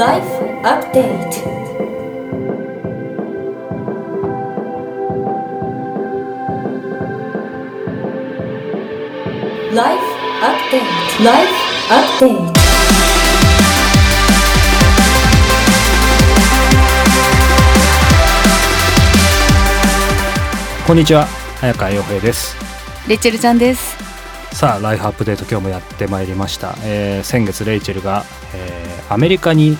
Life Update. Life Update. Life Update. こんにちは。早川洋平です。レイチェルちゃんです。さあライフアップデート今日もやってまいりました、えー先月レイチェルが、えーアメリカに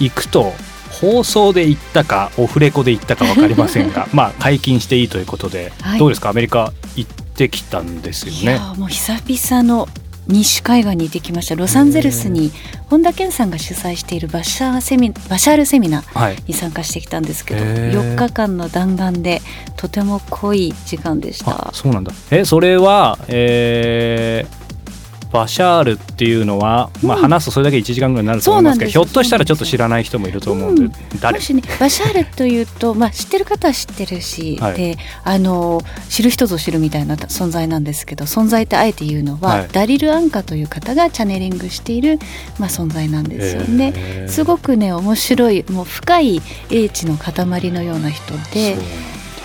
行くと放送で行ったかオフレコで行ったか分かりませんが まあ解禁していいということで、はい。どうですか？アメリカ行ってきたんですよいねもう久々の西海岸に行ってきました。ロサンゼルスに本田健さんが主催しているバシャーセミバシャールセミナーはい。に参加してきたんですけどへー。4日間の弾丸でとても濃い時間でした。あそうなんだ。えそれはえーバシャールっていうのは、まあ、うん。話すとそれだけ1時間ぐらいになると思いますけど、うなんですょっとしたらちょっと知らない人もいると思うんで、うん。誰？もしねバシャールというと、まあ、知ってる方は知ってるし、はい。であの知る人ぞ知るみたいな存在なんですけど存在ってあえて言うのは、はい。ダリル・アンカという方がチャネリングしている、まあ、存在なんですよ。ね。すごくね面白いもう深い英知の塊のような人で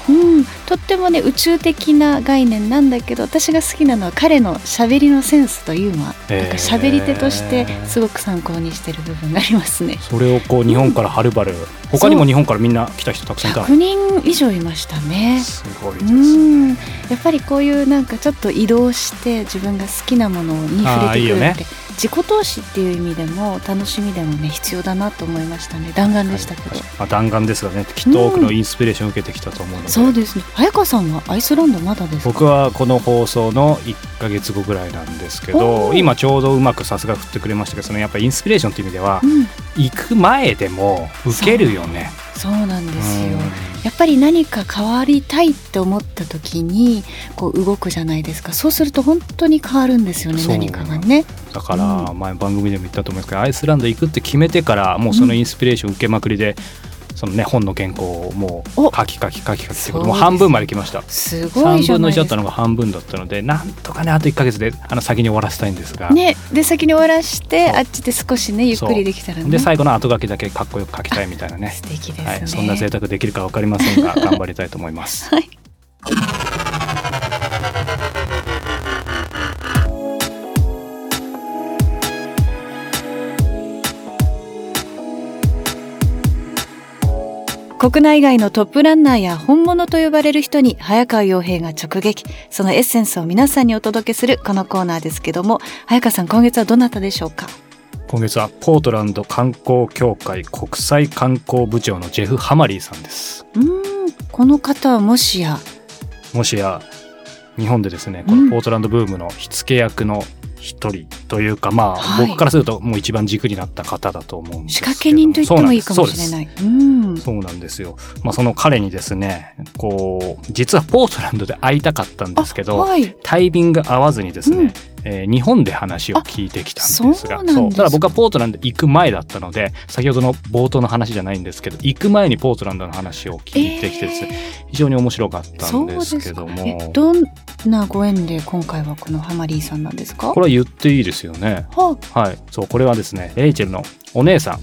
そう、うん、とってもね宇宙的な概念なんだけど私が好きなのは彼の喋りのセンスというのは、へー。なんか喋り手としてすごく参考にしてる部分がありますね。それをこう日本からはるばる、他にも日本からみんな来た人たくさんいた100人以上いましたね。すごいでうすん。やっぱりこういうなんかちょっと移動して自分が好きなものに触れてくるっていいよね自己投資っていう意味でも楽しみでもね必要だなと思いましたね。弾丸でしたけど、まあ、弾丸ですがねきっと多くのインスピレーションを受けてきたと思うので、そうですね。早川さんはアイスランドまだですか？僕はこの放送の1か月後ぐらいなんですけど今ちょうどうまくさすが振ってくれましたけどそのやっぱりインスピレーションっていう意味ではうん、行く前でも受けるよね。そうなんですよ。うんやっぱり何か変わりたいって思った時にこう動くじゃないですか。そうすると本当に変わるんですよね何かがね。だから前番組でも言ったと思いますけどアイスランド行くって決めてからもうそのインスピレーション受けまくりで、そのね本の原稿をもうお。書き書き書き書きってこともう半分まで来ました。すごい3分の1だったのが半分だったのでなんとかねあと1か月であの先に終わらせたいんですが、ねで先に終わらしてあっちで少しねゆっくりできたらね。で最後の後書きだけかっこよく書きたいみたいなね。素敵ですね、はい、そんな贅沢できるか分かりませんが頑張りたいと思います。はい国内外のトップランナーや本物と呼ばれる人に早川洋平が直撃。そのエッセンスを皆さんにお届けするこのコーナーですけども早川さん今月はどなたでしょうか？今月はポートランド観光協会国際観光部長のジェフ・ハマリーさんです。うーんこの方はもしや？もしや日本でですねこうん。のポートランドブームの火付け役の一人というか、まあ、はい。僕からするともう一番軸になった方だと思うんです仕けど。掛け人と言ってもいいかもしれい。ないうん。そうなんですよ。まあ、その彼にですね、こう、実はポートランドで会いたかったんですけど、あはい。タイミング合わずにですね、うんえー日本で話を聞いてきたんですが、あそうただ僕はポートランド行く前だったので、先ほどの冒頭の話じゃないんですけど、行く前にポートランドの話を聞いてきてですね、非常に面白かったんですけども、えどんなご縁で今回はこのハマリーさんなんですか？これは言っていいですよね。ははい。そう、これはですね、レイチェルのお姉さ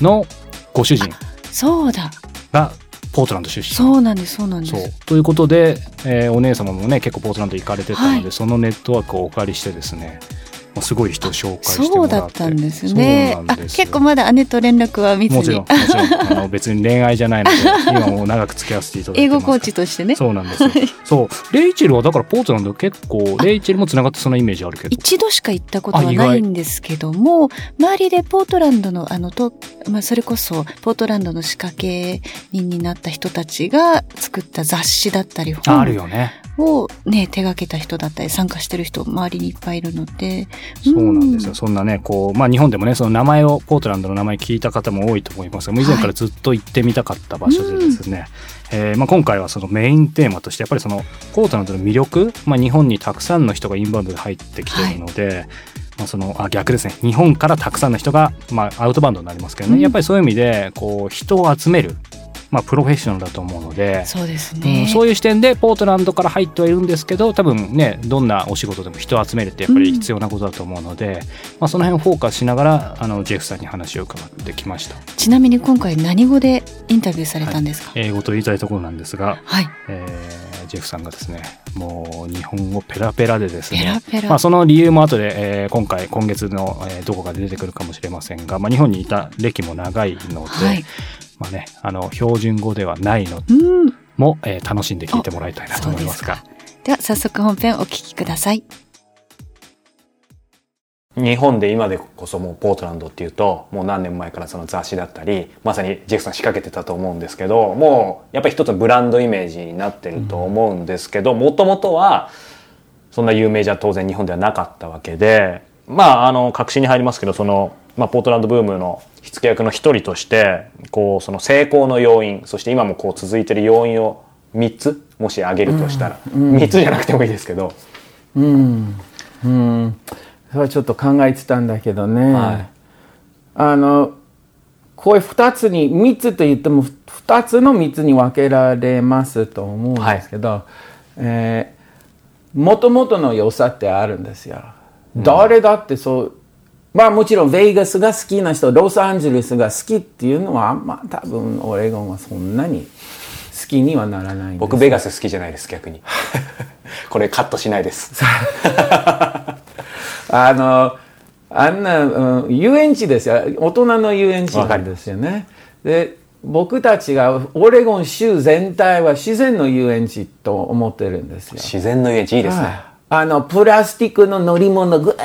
んのご主人そうだ。がポートランド出身。そうなんですそうなんです。そう。ということで、えーお姉様もね結構ポートランド行かれてたので、はい。そのネットワークをお借りしてですねまあすごい人を紹介してもらって。そうだったんですね。あ結構まだ姉と連絡は密にもちろんもちろん。あの別に恋愛じゃないので 今もう長く付き合わせていただいて英語コーチとしてね。そうなんですよ。そう。レイチェルはだからポートランド結構レイチェルもつながってそんなイメージあるけど。一度しか行ったことはないんですけども周りでポートランドのあのと、まあ、それこそポートランドの仕掛け人になった人たちが作った雑誌だったりある本よねをね手掛けた人だったり参加してる人周りにいっぱいいるのでそうなんですよ。そんなね、こう、まあ日本でもね、その名前を、ポートランドの名前聞いた方も多いと思いますが、もう以前からずっと行ってみたかった場所でですね、えーまあ今回はそのメインテーマとして、やっぱりその、ポートランドの魅力、まあ日本にたくさんの人がインバウンドで入ってきているので、まあ、そのあ逆ですね。日本からたくさんの人が、まあ、アウトバウンドになりますけどね、うん。やっぱりそういう意味でこう人を集めるまあ、プロフェッショナルだと思うので。そうですうねん、そういう視点でポートランドから入ってはいるんですけど多分ねどんなお仕事でも人を集めるってやっぱり必要なことだと思うので、まあ、その辺をフォーカスしながらあのジェフさんに話を伺ってきました。ちなみに今回何語でインタビューされたんですか？英語と言いたいところなんですが、はい、えージェフさんがですねもう日本語ペラペラでですねペラペラ、まあ、その理由も後で、えー今回今月の、えーどこかで出てくるかもしれませんが、まあ、日本にいた歴も長いので、はいまあね、あの標準語ではないのうん。も、えー楽しんで聞いてもらいたいなと思いますが。では早速本編お聞きください。日本で今でこそもうポートランドっていうともう何年前からその雑誌だったりまさにジェフさん仕掛けてたと思うんですけどもうやっぱり一つのブランドイメージになってると思うんですけどもともとはそんな有名じゃ当然日本ではなかったわけでまああの確信に入りますけどその、まあ、ポートランドブームの火付け役の一人としてこうその成功の要因そして今もこう続いてる要因を3つもし挙げるとしたら、3つじゃなくてもいいですけど。うん、うん、それはちょっと考えてたんだけどね、はい。あのこれ2つに3つと言っても2つの3つに分けられますと思うんですけど、えー、もともとの良さってあるんですよ。誰だってそうまあもちろんベイガスが好きな人ロサンゼルスが好きっていうのはまあ多分オレゴンはそんなに好きにはならない僕ベガス好きじゃないです逆に これカットしないです あの、あんな、うん遊園地ですよ。大人の遊園地なんですよね。で、僕たちがオレゴン州全体は自然の遊園地と思ってるんですよ。自然の遊園地いいですね、はいあの、プラスチックの乗り物ぐー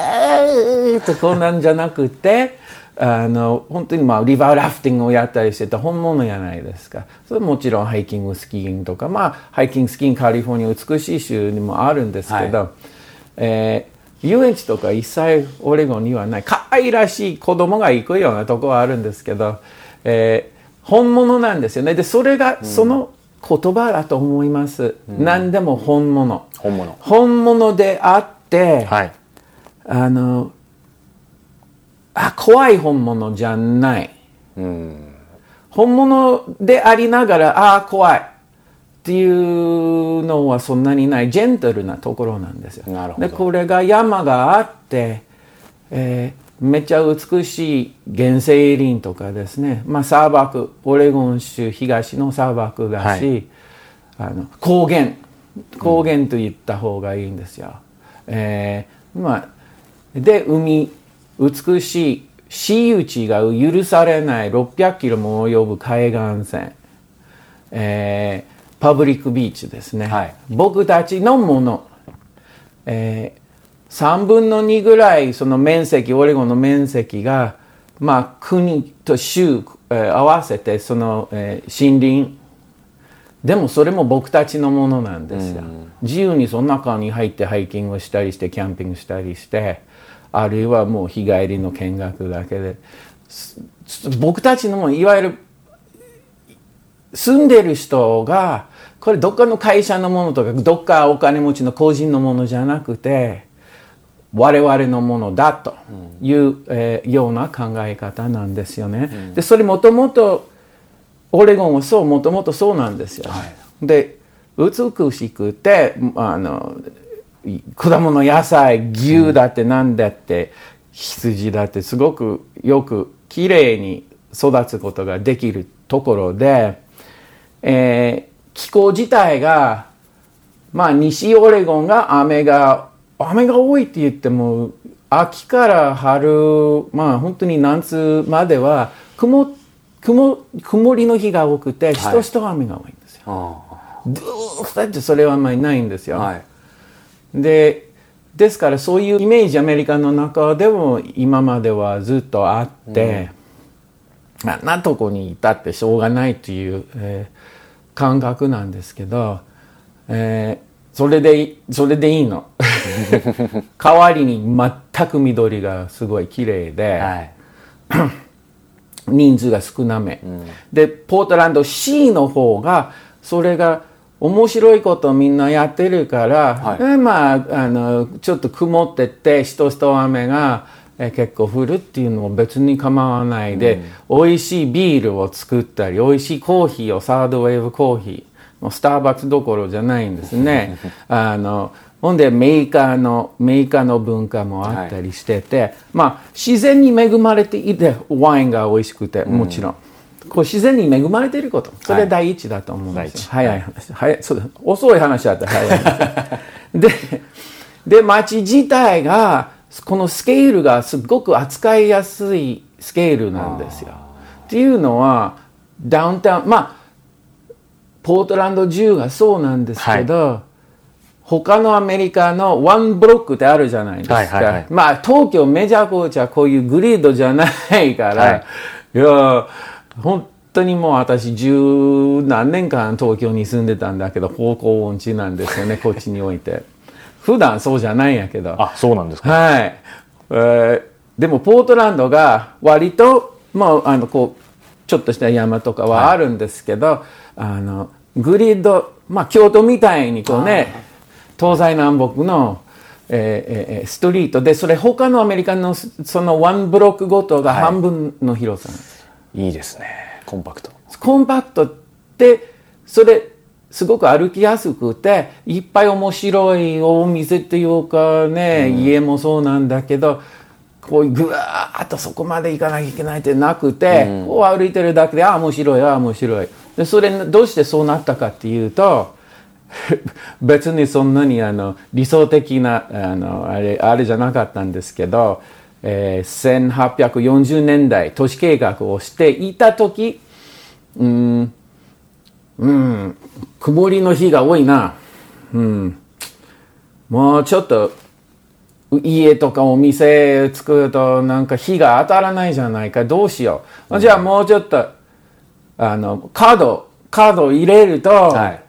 っとこんなんじゃなくて、あの、本当にまあ、リバーラフティングをやったりしてた本物じゃないですか。それもちろんハイキング、スキーンとか、まあ、ハイキング、スキーン、カリフォルニア美しい州にもあるんですけど、はえー遊園地とか一切オレゴンにはない。可愛らしい子供が行くようなとこはあるんですけど、えー本物なんですよね。で、それがその言葉だと思います。何でも本物。本物本物であって、はいあの、あ、怖い本物じゃない。うん本物でありながら、ああ、怖い。っていうのはそんなにない。ジェントルなところなんですよ。なるほどで、これが山があって、えーめっちゃ美しい原生林とかですね。まあ砂漠、オレゴン州東の砂漠だし、はあの高原、高原と言った方がいいんですよ。えーまあ、で、海、美しい、私有地が許されない600キロも及ぶ海岸線、えーパブリックビーチですね。はい。僕たちのもの、えー3分の2ぐらいその面積、オレゴンの面積が、まあ、国と州、えー合わせてその、えー森林。でもそれも僕たちのものなんですよ。自由にその中に入ってハイキングをしたりしてキャンピングしたりしてあるいはもう日帰りの見学だけです僕たちのもいわゆる住んでる人がこれどっかの会社のものとかどっかお金持ちの個人のものじゃなくて我々のものだという、えーような考え方なんですよね。でそれもともとオレゴンはそうもともとそうなんですよ。で美しくてあの果物野菜牛だって何だって、羊だってすごくよくきれいに育つことができるところで、えー気候自体がまあ西オレゴンが雨が雨が多いって言っても秋から春まあ本当に夏までは曇曇曇りの日が多くてしとしと雨が多いんですよ。あずーっとそれはあんまりないんですよ。あはいでですからそういうイメージアメリカの中でも今まではずっとあって、あん。なとこにいたってしょうがないという、えー感覚なんですけど、えーそれでいそれでいいの。代わりに全く緑がすごい綺麗で、はい。人数が少なめ、でポートランド C の方がそれが面白いことをみんなやってるから、はい。えまああのちょっと曇っててしとしと雨が、ええー結構降るっていうのも別に構わないで、美味しいビールを作ったり美味しいコーヒーをサードウェーブコーヒースターバックスどころじゃないんですね。あのほんでメーカーのメーカーの文化もあったりしてて、まあ自然に恵まれていてワインが美味しくてもちろん、こう自然に恵まれていること。それ第一だと思うんですよ、早い話。早い。そうだ。遅い話だったら早い話。でで町自体がこのスケールがすごく扱いやすいスケールなんですよ。っていうのはダウンタウンまあポートランド中がそうなんですけど、他のアメリカのワンブロックってあるじゃないですか。はいはいはい。まあ東京メジャーコーチはこういうグリードじゃないから、はい。い、や本当にもう私十何年間東京に住んでたんだけど方向音痴なんですよね こっちにおいて。普段そうじゃないんやけど。あそうなんですか。はい、えーでもポートランドが割とまああのこうちょっとした山とかはあるんですけど、あのグリッドまあ京都みたいにこうね東西南北のえーえーえーストリート。でそれ他のアメリカのそそのワンブロックごとが半分の広さなんです、いいですね。コンパクト。コンパクトってそれすごく歩きやすくていっぱい面白いお店っていうかね、家もそうなんだけどこうぐわーっとそこまで行かなきゃいけないってなくて、こう歩いてるだけでああ面白いああ面白い。でそれどうしてそうなったかっていうと 別にそんなにあの理想的なあのあれあれじゃなかったんですけど、えー1840年代都市計画をしていた時うんうん曇りの日が多いな。うん。もうちょっと家とかお店作るとなんか日が当たらないじゃないか。どうしよう、じゃあもうちょっとあのカードカードを入れると、はい。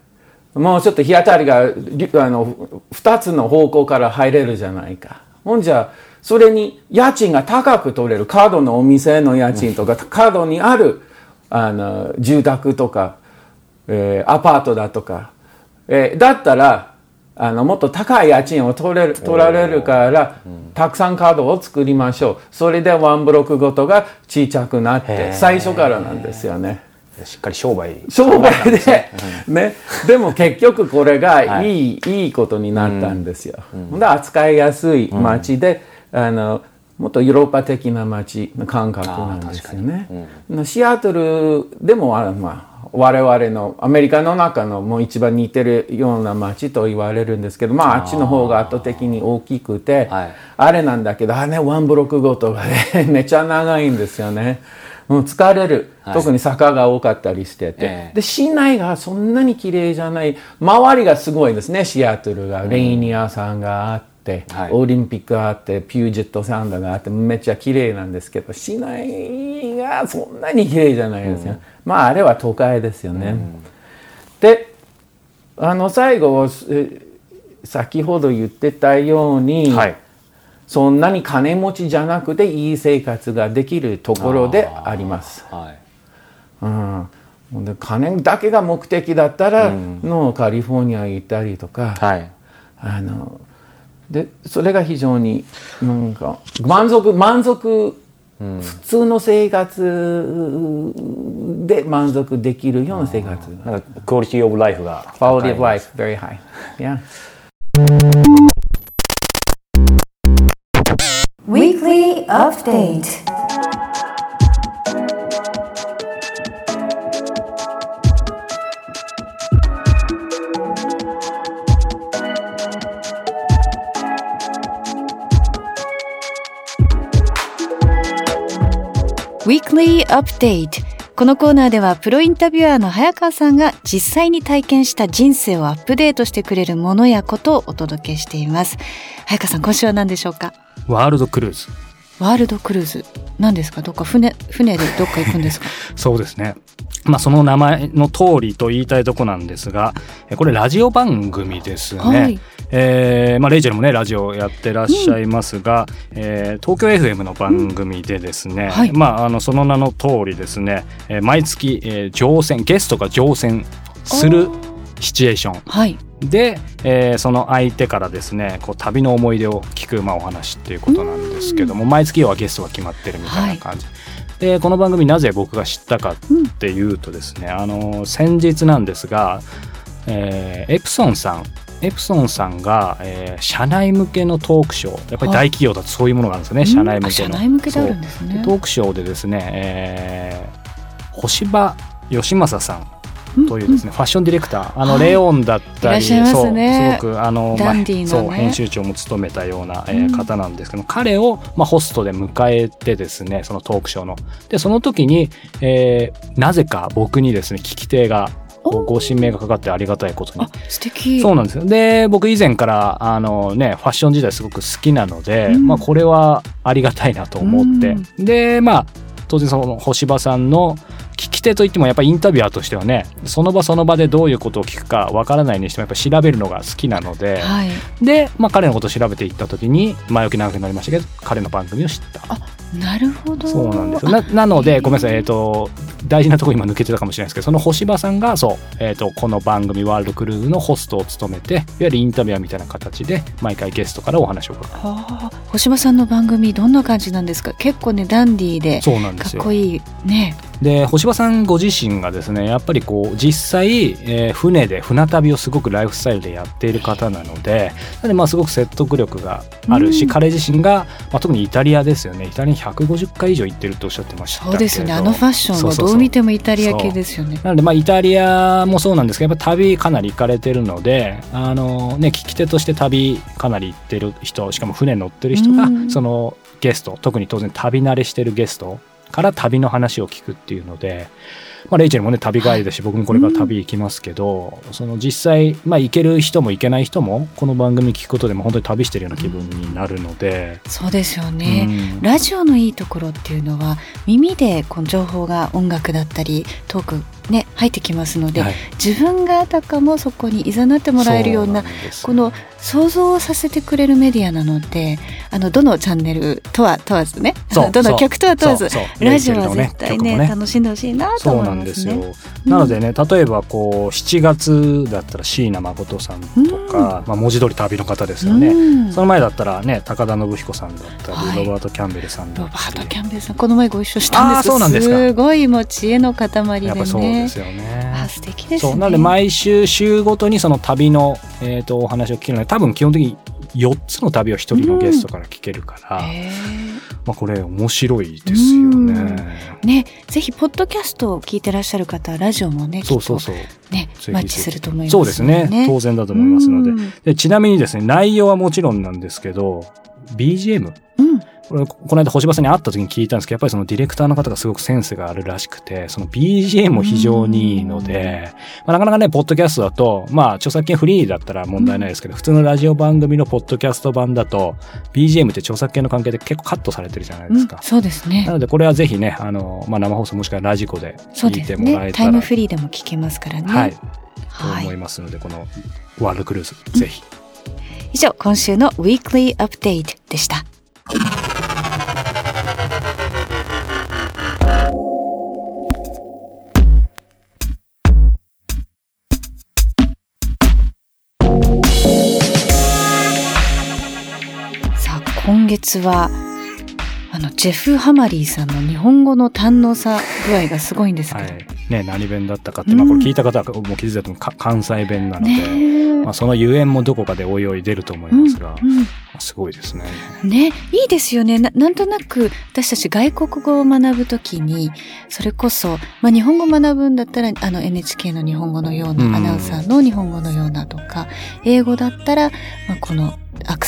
もうちょっと日当たりがりあの2つの方向から入れるじゃないか。ほんじゃそれに家賃が高く取れるカードのお店の家賃とか、カードにあるあの住宅とか、えーアパートだとか、えーだったらあのもっと高い家賃を取れる取られるから、たくさんカードを作りましょう。それでワンブロックごとが小さくなって最初からなんですよね。しっかり商売。商売で、ね、でも結局これがい。い、い、いことになったんですよ。ほんで扱いやすい街で、あのもっとヨーロッパ的な街の感覚なんですよね。シアトルでもあまあ我々のアメリカの中のもう一番似てるような街と言われるんですけどまああっちの方が圧倒的に大きくて、はい。あれなんだけどあれねワンブロックごとがね めちゃ長いんですよね。もう疲れる、特に坂が多かったりしてて、ええ。で市内がそんなに綺麗じゃない。周りがすごいですねシアトルが、レイニアさんがあって、はい。オリンピックあってピュージェットサウンドがあってめっちゃ綺麗なんですけど市内がそんなに綺麗じゃないですよ、まああれは都会ですよね、であの最後え先ほど言ってたように、はい。そんなに金持ちじゃなくていい生活ができるところであります。はい。うん、で金だけが目的だったら、のカリフォルニア行ったりとか、はい。あのでそれが非常になんか満足満足、普通の生活で満足できるような生活。なんかクオリティオブライフが Quality of life very high. Yeah. Weekly Update Weekly Update このコーナーではプロインタビュアーの早川さんが実際に体験した人生をアップデートしてくれるものやことをお届けしています。早川さん今週は何でしょうか？ワールドクルーズ。ワールドクルーズ。何ですか？どっか船船でどっか行くんですか？そうですね。まあその名前の通りと言いたいとこなんですが、えこれラジオ番組ですね。はい。えーまあレイチェルもねラジオやってらっしゃいますが、えー東京 FM の番組でですね、はい。まああのその名の通りですね、えー毎月、えー乗船ゲストが乗船するシチュエーション。はい。で、えーその相手からですねこう旅の思い出を聞く、まあ、お話っていうことなんですけども毎月はゲストが決まってるみたいな感じ、でこの番組なぜ僕が知ったかっていうとですね、あの先日なんですが、えーエプソンさん。エプソンさんが、えー社内向けのトークショー。やっぱり大企業だとそういうものがあるんですよね、社内向けの。あ社内向けであるんですね。トークショーでですね、えー星葉義正さんというですね、ファッションディレクターあの、はいレオンだったりい。らっしゃいますね。そうすごくあのダンディーなね。そう編集長も務めたような、え方なんですけど彼を、まあ、ホストで迎えてですねそのトークショーの。でその時に、えーなぜか僕にですね聞き手がご指名がかかってありがたいことに。あ、素敵。そうなんですよ。で、僕以前から、あのね、ファッション時代すごく好きなので、うん。まあこれはありがたいなと思って。で、まあ、当然その星葉さんの聞き手といってもやっぱりインタビュアーとしてはね、その場その場でどういうことを聞くかわからないにしてもやっぱり調べるのが好きなので、はい。で、まあ彼のことを調べていった時に、前置き長くなりましたけど、彼の番組を知った。なるほど。そうなんですよ。ななので、ごめんなさい、えっ、と、大事なところ今抜けてたかもしれないですけど、その星葉さんが、そう、えっ、と、この番組、ワールドクルーズのホストを務めて、いわゆるインタビュアーみたいな形で、毎回ゲストからお話を伺う。はあ、星葉さんの番組どんな感じなんですか？結構ねダンディーでそうなんですよかっこ。いいねで、星葉さんご自身がですね、やっぱりこう、実際、えー船で船旅をすごくライフスタイルでやっている方なので、なので、まあ、すごく説得力があるし、うん彼自身が、まあ、特にイタリアですよね、イタリアに150回以上行ってるとおっしゃってました。けど。そうですよね。あのファッションはどう見てもイタリア系ですよね。なのでまあイタリアもそうなんですけどやっぱ旅かなり行かれてるのであのね聞き手として旅かなり行ってる人しかも船乗ってる人がうん。そのゲスト特に当然旅慣れしてるゲストから旅の話を聞くっていうので、まあ、レイチェルもね旅帰りだし、僕もこれから旅行きますけど、その実際、まあ、行ける人も行けない人もこの番組聞くことでも本当に旅してるような気分になるので。そうですよね、うん。ラジオのいいところっていうのは耳でこの情報が音楽だったりトークね入ってきますので、はい。自分があたかもそこに誘ってもらえるようなそなんですよ。この想像をさせてくれるメディアなのであのどのチャンネルとは問わずねどの曲とは問わずラジオは絶対ねね楽しんでほしいなとそう思んですよ。ますね。。なのでね、例えばこう7月だったら椎名誠さんとか、まあ文字通り旅の方ですよね。うん。その前だったらね高田信彦さんだったり、はい。ロバート・キャンベルさんだロバったり。ート・キャンベルさんこの前ご一緒したんです。そうなんですか。ごいもう知恵の塊でね。やっぱそうですよね。あ素敵ですね。そうなので毎週週ごとにその旅の、えー、とお話を聞けるので多分基本的に4つの旅を1人のゲストから聞けるから、へまあ、これ面白いですよね。ーねぜひポッドキャストを聞いてらっしゃる方はラジオもねそうそうそう。ねぜひマッチすると思いますそうですね。当然だと思いますので。うん。でちなみにですね内容はもちろんなんですけど BGM うんこの間星葉さんに会った時に聞いたんですけどやっぱりそのディレクターの方がすごくセンスがあるらしくてその BGM も非常にいいので、まあ、なかなかねポッドキャストだとまあ著作権フリーだったら問題ないですけど、普通のラジオ番組のポッドキャスト版だと BGM って著作権の関係で結構カットされてるじゃないですか。そうですね。なのでこれはぜひねあの、まあ、生放送もしくはラジコで聞いてもらねえたら、タイムフリーでも聞けますからね。はい、とはい。思いますのでこのワールドクルーズぜひ。以上今週の Weekly Update でしたあ今月はあのジェフ・ハマリーさんの日本語の堪能さ具合がすごいんですけど、はい。ね、何弁だったかって、まあ、これ聞いた方はもう気づいたと思う。か関西弁なので、まあ、そのゆえんもどこかでおいおい出ると思いますが、うんうん。すごいですね。ね、いいですよね。な。なんとなく私たち外国語を学ぶときに、それこそ、まあ日本語学ぶんだったら、あの NHK の日本語のよううん。な、アナウンサーの日本語のようなとか、英語だったら、まあこの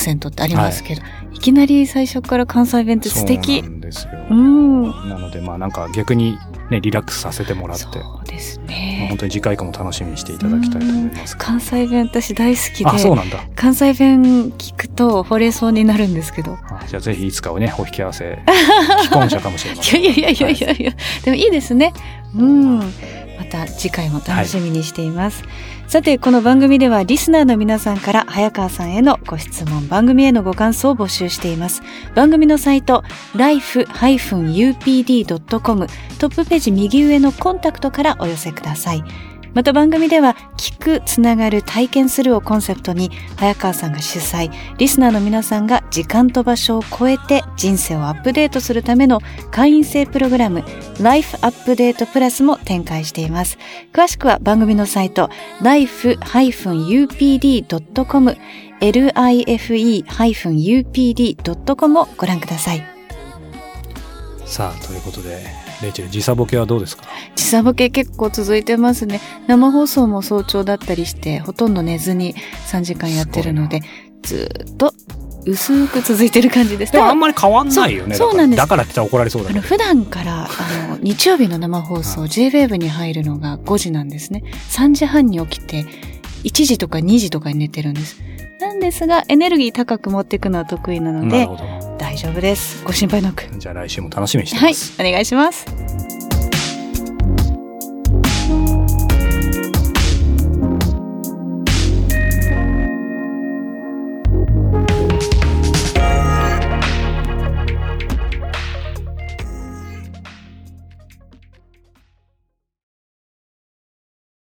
セントってありますけど、い、きなり最初から関西弁って素敵。なんですよ。うん。なので、まあなんか逆にね、リラックスさせてもらって、そまうですあね本。当に次回以降も楽しみにしていただきたいと思います。関西弁私大好きで、あ、そうなんだ。関西弁聞くと惚れそうになるんですけど。あじゃあぜひいつかはね、お引き合わせ、既婚者かもしれまいせん。やいやいやいやいやいや、でもいいですね。うん。また次回も楽しみにしています。さて、この番組ではリスナーの皆さんから早川さんへのご質問、番組へのご感想を募集しています。番組のサイト、life-upd.com トップページ右上のコンタクトからお寄せください。また番組では聞く、つながる、体験するをコンセプトに早川さんが主催、リスナーの皆さんが時間と場所を超えて人生をアップデートするための会員制プログラム Life アップデートプラスも展開しています。詳しくは番組のサイト life-upd.com life-upd.com をご覧ください。さあということでレイチェル時差ボケはどうですか？時差ボケ結構続いてますね。生放送も早朝だったりして、ほとんど寝ずに3時間やってるので、ずーっと薄く続いてる感じです。でもあんまり変わんないよねそうなんですだからって言ったら怒られそうだけどあの普段からあの日曜日の生放送 JWAVE に入るのが5時なんですね。3時半に起きて1時とか2時とかに寝てるんです。なんですがエネルギー高く持っていくのは得意なので大丈夫です。ご心配なく。じゃあ来週も楽しみにしてはいます、、お願いします。